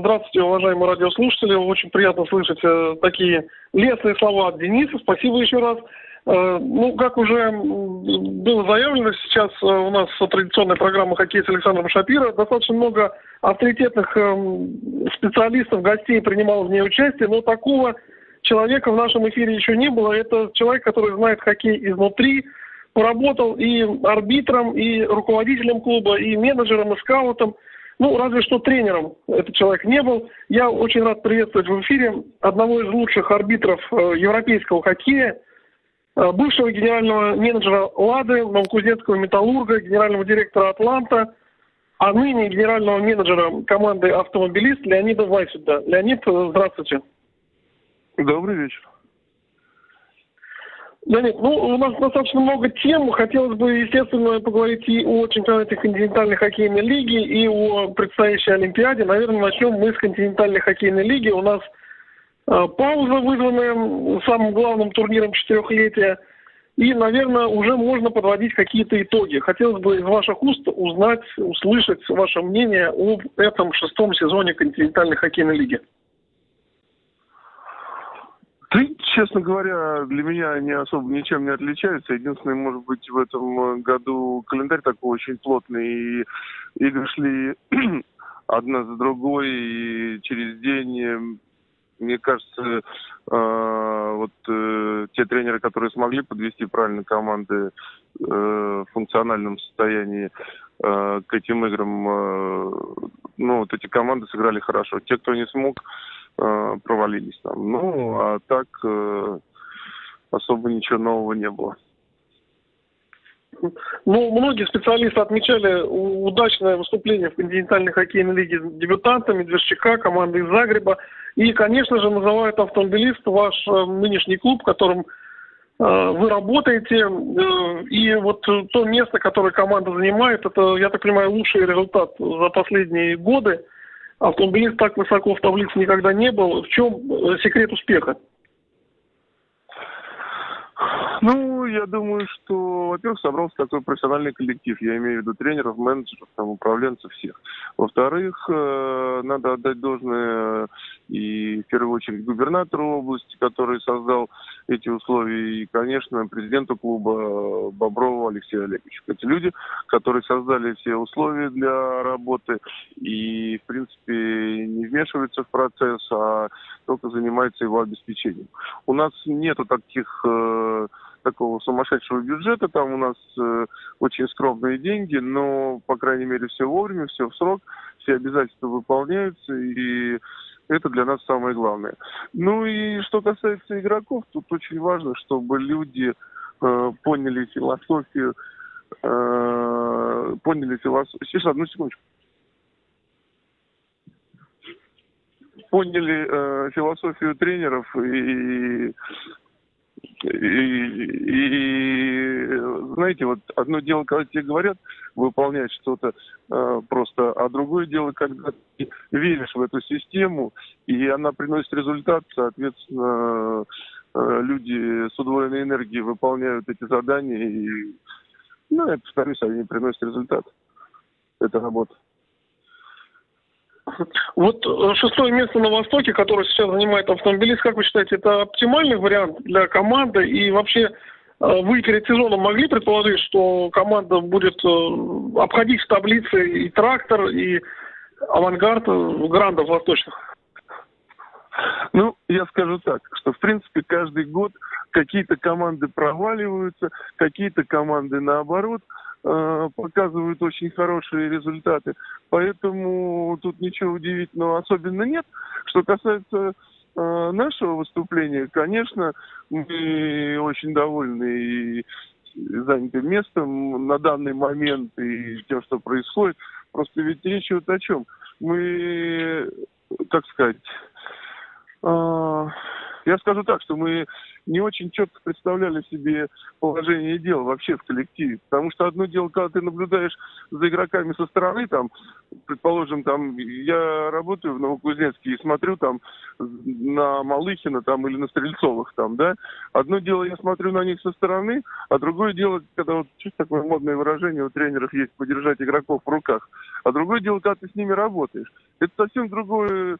Здравствуйте, уважаемые радиослушатели. Очень приятно слышать э, такие лестные слова от Дениса. Спасибо еще раз. Э, ну, как уже было заявлено, сейчас э, у нас традиционная программа «Хоккей» с Александром Шапиро. Достаточно много авторитетных эм, специалистов, гостей принимало в ней участие, но такого человека в нашем эфире еще не было. Это человек, который знает хоккей изнутри, поработал и арбитром, и руководителем клуба, и менеджером, и скаутом. Ну, разве что тренером этот человек не был. Я очень рад приветствовать в эфире одного из лучших арбитров э, европейского хоккея, э, бывшего генерального менеджера «Лады», Новокузнецкого «Металлурга», генерального директора «Атланта», а ныне генерального менеджера команды «Автомобилист» Леонида Вайсюда. Леонид, э, здравствуйте. Добрый вечер. Леонид, ну, у нас достаточно много тем. Хотелось бы, естественно, поговорить и о чемпионате континентальной хоккейной лиги, и о предстоящей Олимпиаде. Наверное, начнем мы с континентальной хоккейной лиги. У нас э, пауза, вызванная самым главным турниром четырехлетия. И, наверное, уже можно подводить какие-то итоги. Хотелось бы из ваших уст узнать, услышать ваше мнение об этом шестом сезоне континентальной хоккейной лиги. Ты, честно говоря, для меня не особо ничем не отличается. Единственное, может быть, в этом году календарь такой очень плотный, и игры шли одна за другой, и через день, мне кажется, э, вот э, те тренеры, которые смогли подвести правильно команды э, в функциональном состоянии э, к этим играм, э, ну, вот эти команды сыграли хорошо. Те, кто не смог, э, провалились там. Ну, а так э, особо ничего нового не было. Ну, многие специалисты отмечали удачное выступление в континентальной хоккейной лиге с дебютантами Дверщика, команды из Загреба. И, конечно же, называют автомобилист ваш э, нынешний клуб, которым э, вы работаете. Э, и вот то место, которое команда занимает, это, я так понимаю, лучший результат за последние годы автомобилист так высоко в таблице никогда не был. В чем э, секрет успеха? Ну, я думаю, что, во-первых, собрался такой профессиональный коллектив. Я имею в виду тренеров, менеджеров, там, управленцев всех. Во-вторых, э, надо отдать должное и, в первую очередь, губернатору области, который создал эти условия, и, конечно, президенту клуба Боброву Алексею Олеговичу. Это люди, которые создали все условия для работы и, в принципе, не вмешиваются в процесс, а только занимаются его обеспечением. У нас нету таких э, такого сумасшедшего бюджета, там у нас э, очень скромные деньги, но, по крайней мере, все вовремя, все в срок, все обязательства выполняются, и это для нас самое главное. Ну и что касается игроков, тут очень важно, чтобы люди э, поняли философию, э, поняли философию. Сейчас, одну секундочку. Поняли э, философию тренеров и и, и, знаете, вот одно дело, когда тебе говорят выполнять что-то э, просто, а другое дело, когда ты веришь в эту систему, и она приносит результат, соответственно, э, люди с удвоенной энергией выполняют эти задания, и, ну, я повторюсь, они приносят результат. Это работа. Вот э, шестое место на Востоке, которое сейчас занимает автомобилист, как вы считаете, это оптимальный вариант для команды? И вообще э, вы перед сезоном могли предположить, что команда будет э, обходить в таблице и трактор, и авангард грандов восточных? Ну, я скажу так, что в принципе каждый год какие-то команды проваливаются, какие-то команды наоборот – показывают очень хорошие результаты. Поэтому тут ничего удивительного особенно нет. Что касается э, нашего выступления, конечно, мы очень довольны и занятым местом на данный момент и тем, что происходит. Просто ведь речь вот о чем. Мы, как сказать, э, Я скажу так, что мы не очень четко представляли себе положение дел вообще в коллективе. Потому что одно дело, когда ты наблюдаешь за игроками со стороны, там, предположим, там, я работаю в Новокузнецке и смотрю там на Малыхина там или на Стрельцовых там, да. Одно дело, я смотрю на них со стороны, а другое дело, когда вот чуть такое модное выражение у тренеров есть, подержать игроков в руках. А другое дело, когда ты с ними работаешь. Это совсем другой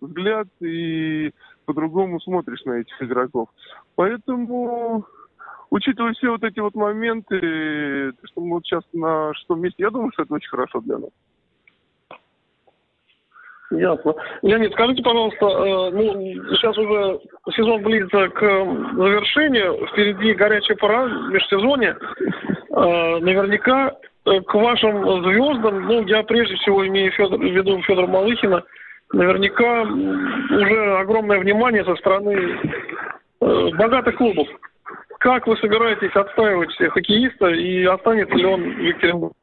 взгляд и по-другому смотришь на этих игроков. Поэтому, учитывая все вот эти вот моменты, что мы вот сейчас на шестом месте, я думаю, что это очень хорошо для нас. Ясно. Леонид, скажите, пожалуйста, э, ну, сейчас уже сезон близится к завершению, впереди горячая пора в межсезонье. Э, наверняка э, к вашим звездам, ну, я прежде всего имею Федор, в виду Федора Малыхина, наверняка уже огромное внимание со стороны э, богатых клубов. Как вы собираетесь отстаивать хоккеиста и останется ли он в Екатеринбурге?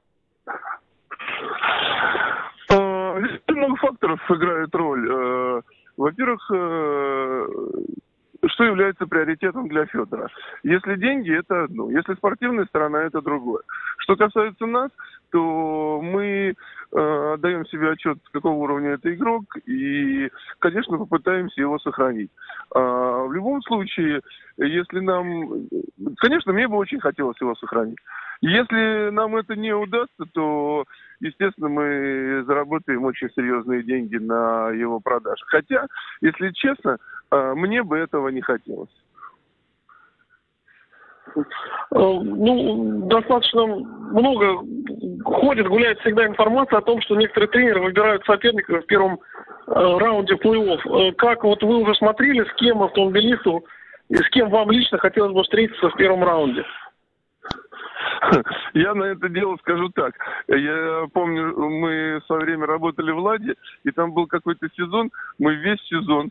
Здесь много факторов играет роль. Э, во-первых, э, что является приоритетом для Федора? Если деньги, это одно. Если спортивная сторона, это другое. Что касается нас, то мы э, отдаем себе отчет, какого уровня это игрок, и, конечно, попытаемся его сохранить. А, в любом случае, если нам... Конечно, мне бы очень хотелось его сохранить. Если нам это не удастся, то, естественно, мы заработаем очень серьезные деньги на его продаже. Хотя, если честно, э, мне бы этого не хотелось. Э, ну, достаточно много ходит, гуляет всегда информация о том, что некоторые тренеры выбирают соперника в первом э, раунде плей-офф. Как вот вы уже смотрели, с кем автомобилисту и с кем вам лично хотелось бы встретиться в первом раунде? Я на это дело скажу так. Я помню, мы свое время работали в «Ладе», и там был какой-то сезон, мы весь сезон э,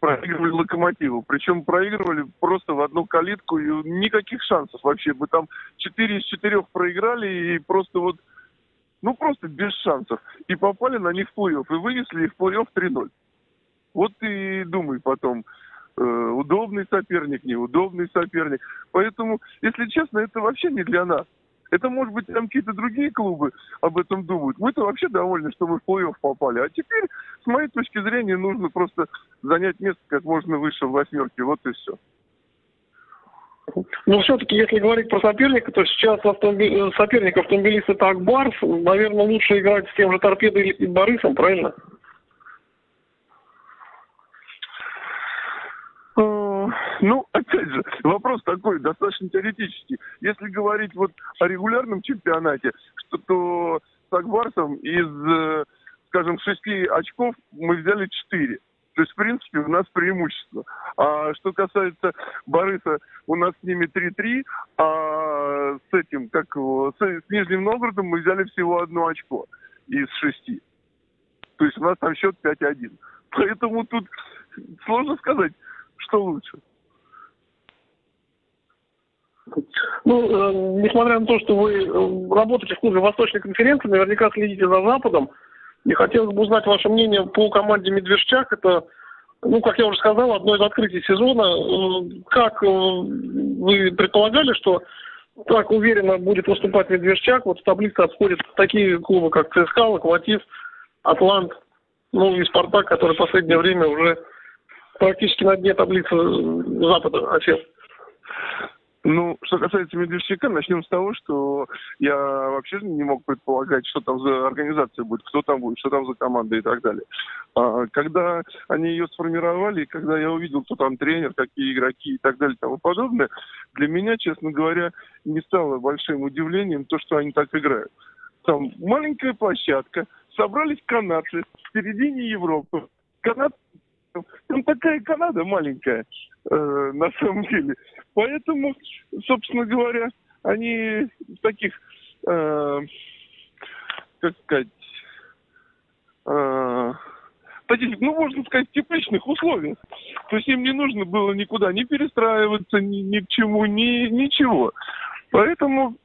проигрывали локомотиву. Причем проигрывали просто в одну калитку, и никаких шансов вообще. Мы там 4 из 4 проиграли, и просто вот, ну просто без шансов. И попали на них в плей-офф, и вынесли их в плей-офф 3-0. Вот и думай потом, Э, удобный соперник, неудобный соперник. Поэтому, если честно, это вообще не для нас. Это, может быть, там какие-то другие клубы об этом думают. Мы-то вообще довольны, что мы в плей-офф попали. А теперь, с моей точки зрения, нужно просто занять место как можно выше в восьмерке. Вот и все. Но все-таки, если говорить про соперника, то сейчас автомобиль, соперник автомобилист это Акбарс. Наверное, лучше играть с тем же Торпедой и Борисом, правильно? Ну, опять же, вопрос такой, достаточно теоретический. Если говорить вот о регулярном чемпионате, что то с Акбарсом из, э, скажем, шести очков мы взяли четыре. То есть, в принципе, у нас преимущество. А что касается Бориса, у нас с ними 3-3, а с этим, как с, с Нижним Новгородом мы взяли всего одно очко из шести. То есть у нас там счет 5-1. Поэтому тут сложно сказать, что лучше. Ну, э, несмотря на то, что вы э, работаете в клубе Восточной конференции, наверняка следите за Западом. И хотелось бы узнать ваше мнение по команде Медвежчак. Это, ну, как я уже сказал, одно из открытий сезона. Э, как э, вы предполагали, что так уверенно будет выступать Медвежчак? Вот в таблице обходят такие клубы, как ЦСКА, Локомотив, Атлант, ну и Спартак, который в последнее время уже практически на дне таблицы Запада осел. Ну, что касается Медвежьяка, начнем с того, что я вообще не мог предполагать, что там за организация будет, кто там будет, что там за команда и так далее. А, когда они ее сформировали, когда я увидел, кто там тренер, какие игроки и так далее и тому подобное, для меня, честно говоря, не стало большим удивлением то, что они так играют. Там маленькая площадка, собрались канадцы в середине Европы. Канад там такая Канада маленькая, э, на самом деле. Поэтому, собственно говоря, они таких, э, как сказать, э, таких, ну, можно сказать, тепличных условиях. То есть им не нужно было никуда не перестраиваться, ни, ни к чему, ни, ничего. Поэтому,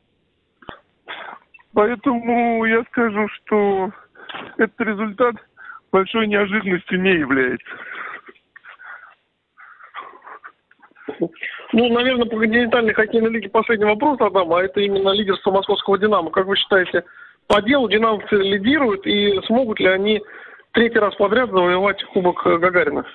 поэтому я скажу, что этот результат большой неожиданностью не является. Ну, наверное, по континентальной хоккейной лиге последний вопрос задам, а это именно лидерство московского «Динамо». Как вы считаете, по делу динамовцы лидируют и смогут ли они третий раз подряд завоевать Кубок Гагарина?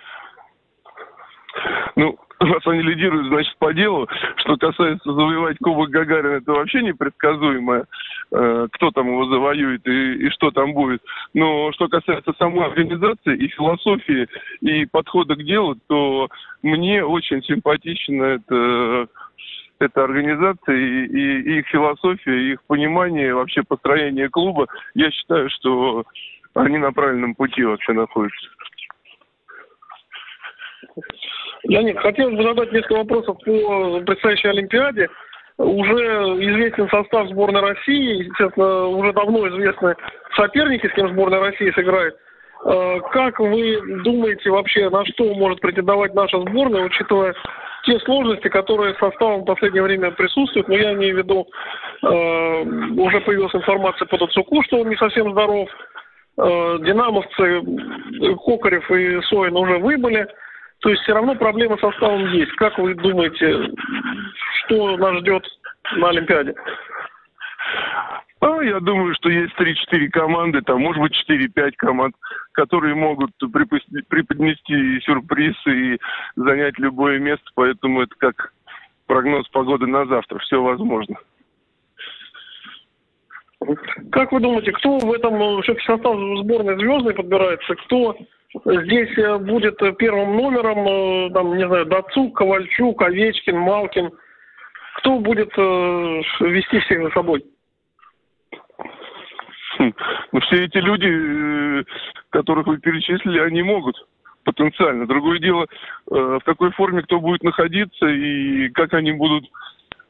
Ну, раз они лидируют, значит, по делу. Что касается завоевать Кубок Гагарина, это вообще непредсказуемо, э, кто там его завоюет и, и что там будет. Но что касается самой организации и философии, и подхода к делу, то мне очень симпатична эта, эта организация и, и, и их философия, и их понимание вообще построения клуба. Я считаю, что они на правильном пути вообще находятся. Леонид, хотелось бы задать несколько вопросов по предстоящей Олимпиаде. Уже известен состав сборной России, естественно, уже давно известны соперники, с кем сборная России сыграет. Э, как вы думаете вообще, на что может претендовать наша сборная, учитывая те сложности, которые составом в последнее время присутствуют? Но я имею в виду, э, уже появилась информация по Дацуку, что он не совсем здоров. Э, динамовцы Кокарев и Соин уже выбыли. То есть все равно проблема с составом есть. Как вы думаете, что нас ждет на Олимпиаде? А, я думаю, что есть 3-4 команды, там, может быть, 4-5 команд, которые могут преподнести сюрприз и занять любое место, поэтому это как прогноз погоды на завтра, все возможно. Как вы думаете, кто в этом все-таки состав сборной звездный подбирается, кто Здесь э, будет первым номером, э, там, не знаю, Дацук, Ковальчук, Овечкин, Малкин. Кто будет э, вести всех за собой? Хм, ну, все эти люди, которых вы перечислили, они могут потенциально. Другое дело, в какой форме кто будет находиться и как они будут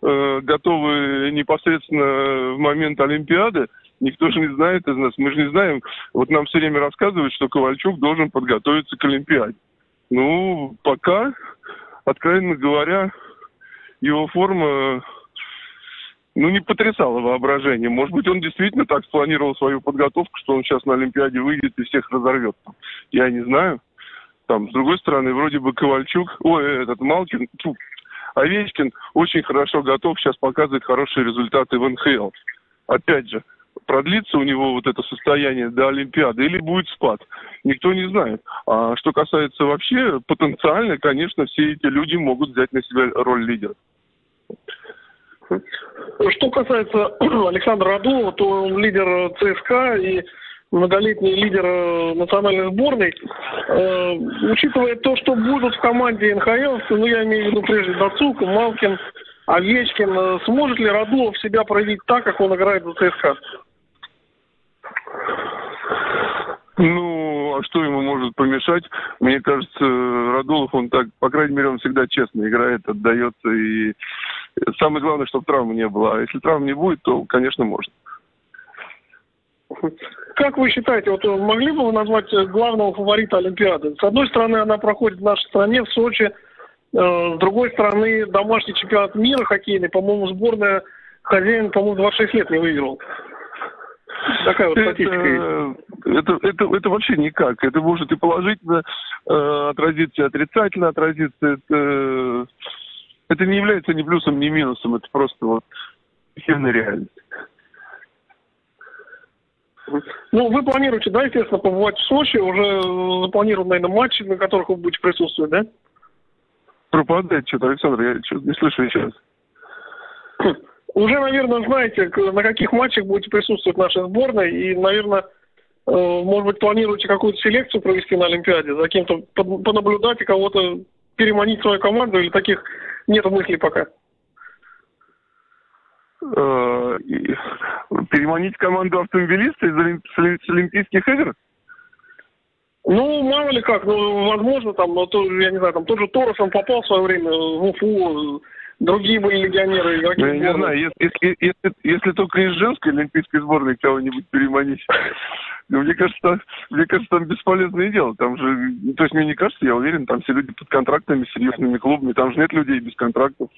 готовы непосредственно в момент Олимпиады – Никто же не знает из нас, мы же не знаем. Вот нам все время рассказывают, что Ковальчук должен подготовиться к Олимпиаде. Ну, пока, откровенно говоря, его форма ну, не потрясала воображение. Может быть, он действительно так спланировал свою подготовку, что он сейчас на Олимпиаде выйдет и всех разорвет. Я не знаю. Там, с другой стороны, вроде бы Ковальчук, ой, этот Малкин, фу, Овечкин очень хорошо готов, сейчас показывает хорошие результаты в НХЛ. Опять же, продлится у него вот это состояние до Олимпиады или будет спад, никто не знает. А что касается вообще потенциально, конечно, все эти люди могут взять на себя роль лидера. Что касается Александра Радулова, то он лидер ЦСКА и многолетний лидер национальной сборной. Э, учитывая то, что будут в команде НХЛ, ну я имею в виду прежде Дацук, Малкин, Овечкин, э, сможет ли Радулов себя проявить так, как он играет за ЦСКА? Ну, а что ему может помешать? Мне кажется, Радулов, он так, по крайней мере, он всегда честно играет, отдается. И самое главное, чтобы травмы не было. А если травм не будет, то, конечно, можно. Как вы считаете, вот могли бы вы назвать главного фаворита Олимпиады? С одной стороны, она проходит в нашей стране, в Сочи. Э, с другой стороны, домашний чемпионат мира хоккейный, по-моему, сборная хозяин, по-моему, 26 лет не выиграл. Такая вот статистика это, это, это, это вообще никак. Это может и положительно э, отразиться, и отрицательно отразиться. Это, это не является ни плюсом, ни минусом. Это просто вот эфирная реальность. Ну, вы планируете, да, естественно, побывать в Сочи, уже запланированы, наверное, матчи, на которых вы будете присутствовать, да? Пропадает что-то, Александр, я что-то не слышу сейчас. Уже, наверное, знаете, на каких матчах будете присутствовать наша сборная, и, наверное, э, может быть, планируете какую-то селекцию провести на Олимпиаде, за кем-то понаблюдать и кого-то переманить в свою команду, или таких нет мыслей пока? Э, переманить команду автомобилиста из Олимпийских игр? Ну, мало ли как, ну, возможно, там, ну, то, я не знаю, там тот же Торос, он попал в свое время в Уфу, другие были легионеры, игроки ну, Я не знаю, если, если, если, если только из женской олимпийской сборной кого-нибудь переманить, ну, мне кажется, мне кажется, там бесполезное дело. Там же, то есть мне не кажется, я уверен, там все люди под контрактами, серьезными клубами, там же нет людей без контрактов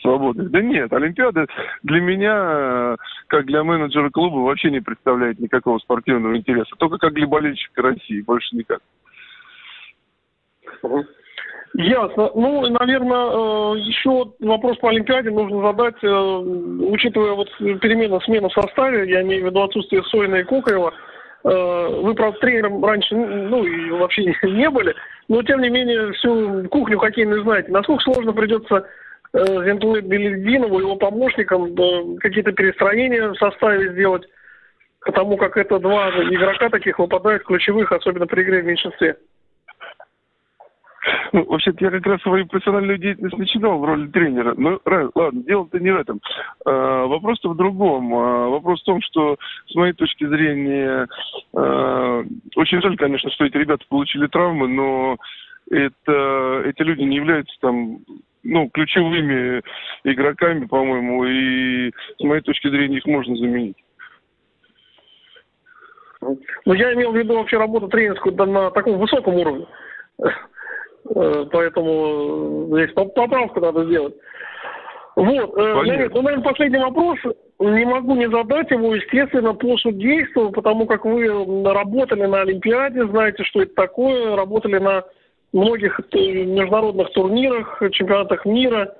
свободных. Да нет, Олимпиада для меня, как для менеджера клуба, вообще не представляет никакого спортивного интереса. Только как для болельщика России, больше никак. Ясно. Ну, наверное, э, еще вопрос по Олимпиаде нужно задать, э, учитывая вот перемену, смену в составе, я имею в виду отсутствие Сойна и Кокаева. Э, вы, правда, тренером раньше, ну, и вообще не были, но, тем не менее, всю кухню хоккейную знаете. Насколько сложно придется Зентулы Белединову, его помощникам какие-то перестроения в составе сделать, потому как это два игрока таких выпадают ключевых, особенно при игре в меньшинстве? Ну, вообще-то я как раз свою профессиональную деятельность начинал в роли тренера. Но ладно, дело-то не в этом. А, вопрос-то в другом. А, вопрос в том, что с моей точки зрения а, очень жаль, конечно, что эти ребята получили травмы, но это, эти люди не являются там ну, ключевыми игроками, по-моему, и с моей точки зрения их можно заменить. Ну, я имел в виду вообще работу тренерскую на таком высоком уровне. Э, поэтому здесь поправку надо сделать. Вот, э, Леонид, ну, наверное, последний вопрос. Не могу не задать его, естественно, по судейству, потому как вы работали на Олимпиаде, знаете, что это такое, работали на многих международных турнирах, чемпионатах мира.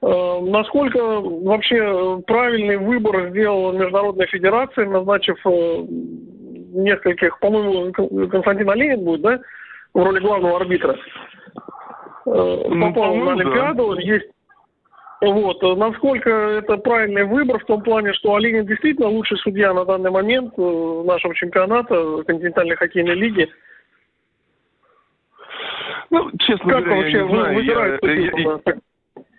Э, насколько вообще правильный выбор сделала Международная федерация, назначив нескольких, по-моему, Константин Оленин будет, да, в роли главного арбитра. Э, ну, попал на Олимпиаду, да. есть вот. Насколько это правильный выбор в том плане, что Оленин действительно лучший судья на данный момент э, нашего чемпионата континентальной хоккейной лиги. Ну, честно как говоря, вообще я не знаю. Выбирают я, я, я,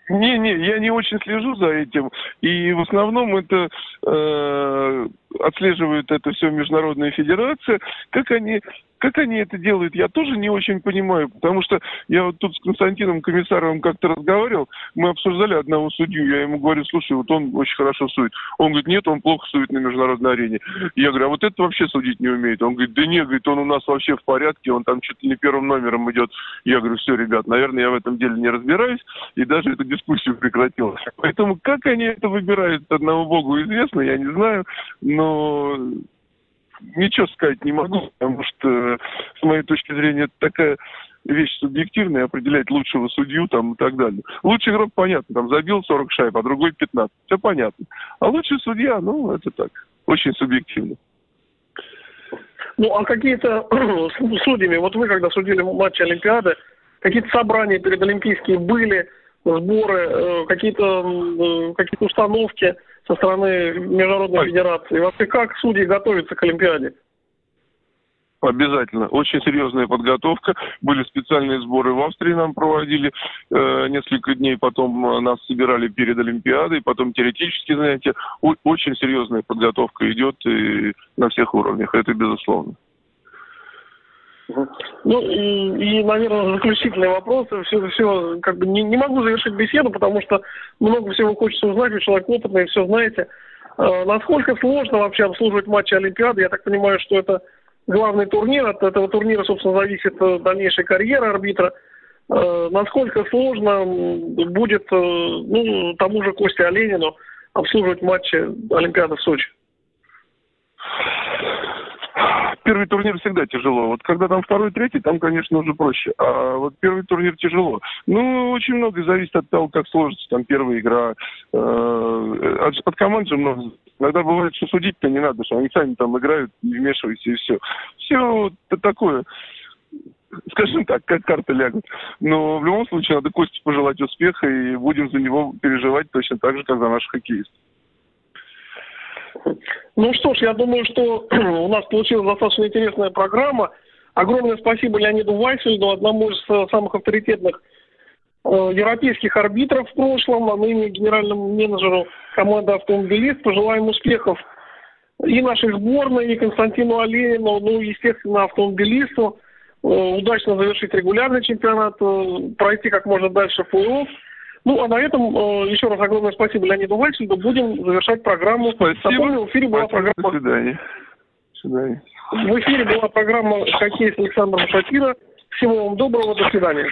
не, не, я не очень слежу за этим. И в основном это э, отслеживает это все международная федерация. Как они как они это делают, я тоже не очень понимаю, потому что я вот тут с Константином Комиссаровым как-то разговаривал, мы обсуждали одного судью, я ему говорю, слушай, вот он очень хорошо судит. Он говорит, нет, он плохо судит на международной арене. Я говорю, а вот это вообще судить не умеет. Он говорит, да нет, говорит, он у нас вообще в порядке, он там чуть ли не первым номером идет. Я говорю, все, ребят, наверное, я в этом деле не разбираюсь, и даже эту дискуссию прекратил. Поэтому как они это выбирают, одному богу известно, я не знаю, но ничего сказать не могу, потому что, с моей точки зрения, это такая вещь субъективная, определять лучшего судью там и так далее. Лучший игрок, понятно, там забил 40 шайб, а другой 15. Все понятно. А лучший судья, ну, это так, очень субъективно. Ну, а какие-то судьями, вот вы когда судили матчи Олимпиады, какие-то собрания перед Олимпийскими были, сборы, э, какие-то э, какие установки – со стороны Международной Ой. Федерации? Вообще как судьи готовятся к Олимпиаде? Обязательно. Очень серьезная подготовка. Были специальные сборы в Австрии нам проводили э, несколько дней. Потом э, нас собирали перед Олимпиадой. Потом теоретические занятия. О- очень серьезная подготовка идет и на всех уровнях. Это безусловно. Ну и, и, наверное, заключительный вопрос. Все, все, как бы не, не могу завершить беседу, потому что много всего хочется узнать. Вы человек опытный, все знаете. Э, насколько сложно вообще обслуживать матчи Олимпиады? Я так понимаю, что это главный турнир. От этого турнира, собственно, зависит э, дальнейшая карьера арбитра. Э, насколько сложно будет э, ну, тому же Косте Оленину обслуживать матчи Олимпиады в Сочи? Первый турнир всегда тяжело. Вот когда там второй, третий, там, конечно, уже проще. А вот первый турнир тяжело. Ну, очень много зависит от того, как сложится там первая игра. Э, от, от команд же много. Иногда бывает, что судить-то не надо, что они сами там играют, не вмешиваются и все. Все такое скажем так, как карты лягут. Но в любом случае надо Косте пожелать успеха и будем за него переживать точно так же, как за наших хоккеистов. Ну что ж, я думаю, что у нас получилась достаточно интересная программа. Огромное спасибо Леониду Вайсельду, одному из э, самых авторитетных э, европейских арбитров в прошлом, а ныне генеральному менеджеру команды «Автомобилист». Пожелаем успехов и нашей сборной, и Константину Оленину, ну, естественно, автомобилисту. Э, удачно завершить регулярный чемпионат, пройти как можно дальше плей-офф. Ну, а на этом э, еще раз огромное спасибо Леониду Вальченко. Будем завершать программу. Спасибо. Напомню, в эфире была программа... До свидания. До свидания. В эфире была программа «Хоккей» с Александром Шапира. Всего вам доброго. До свидания.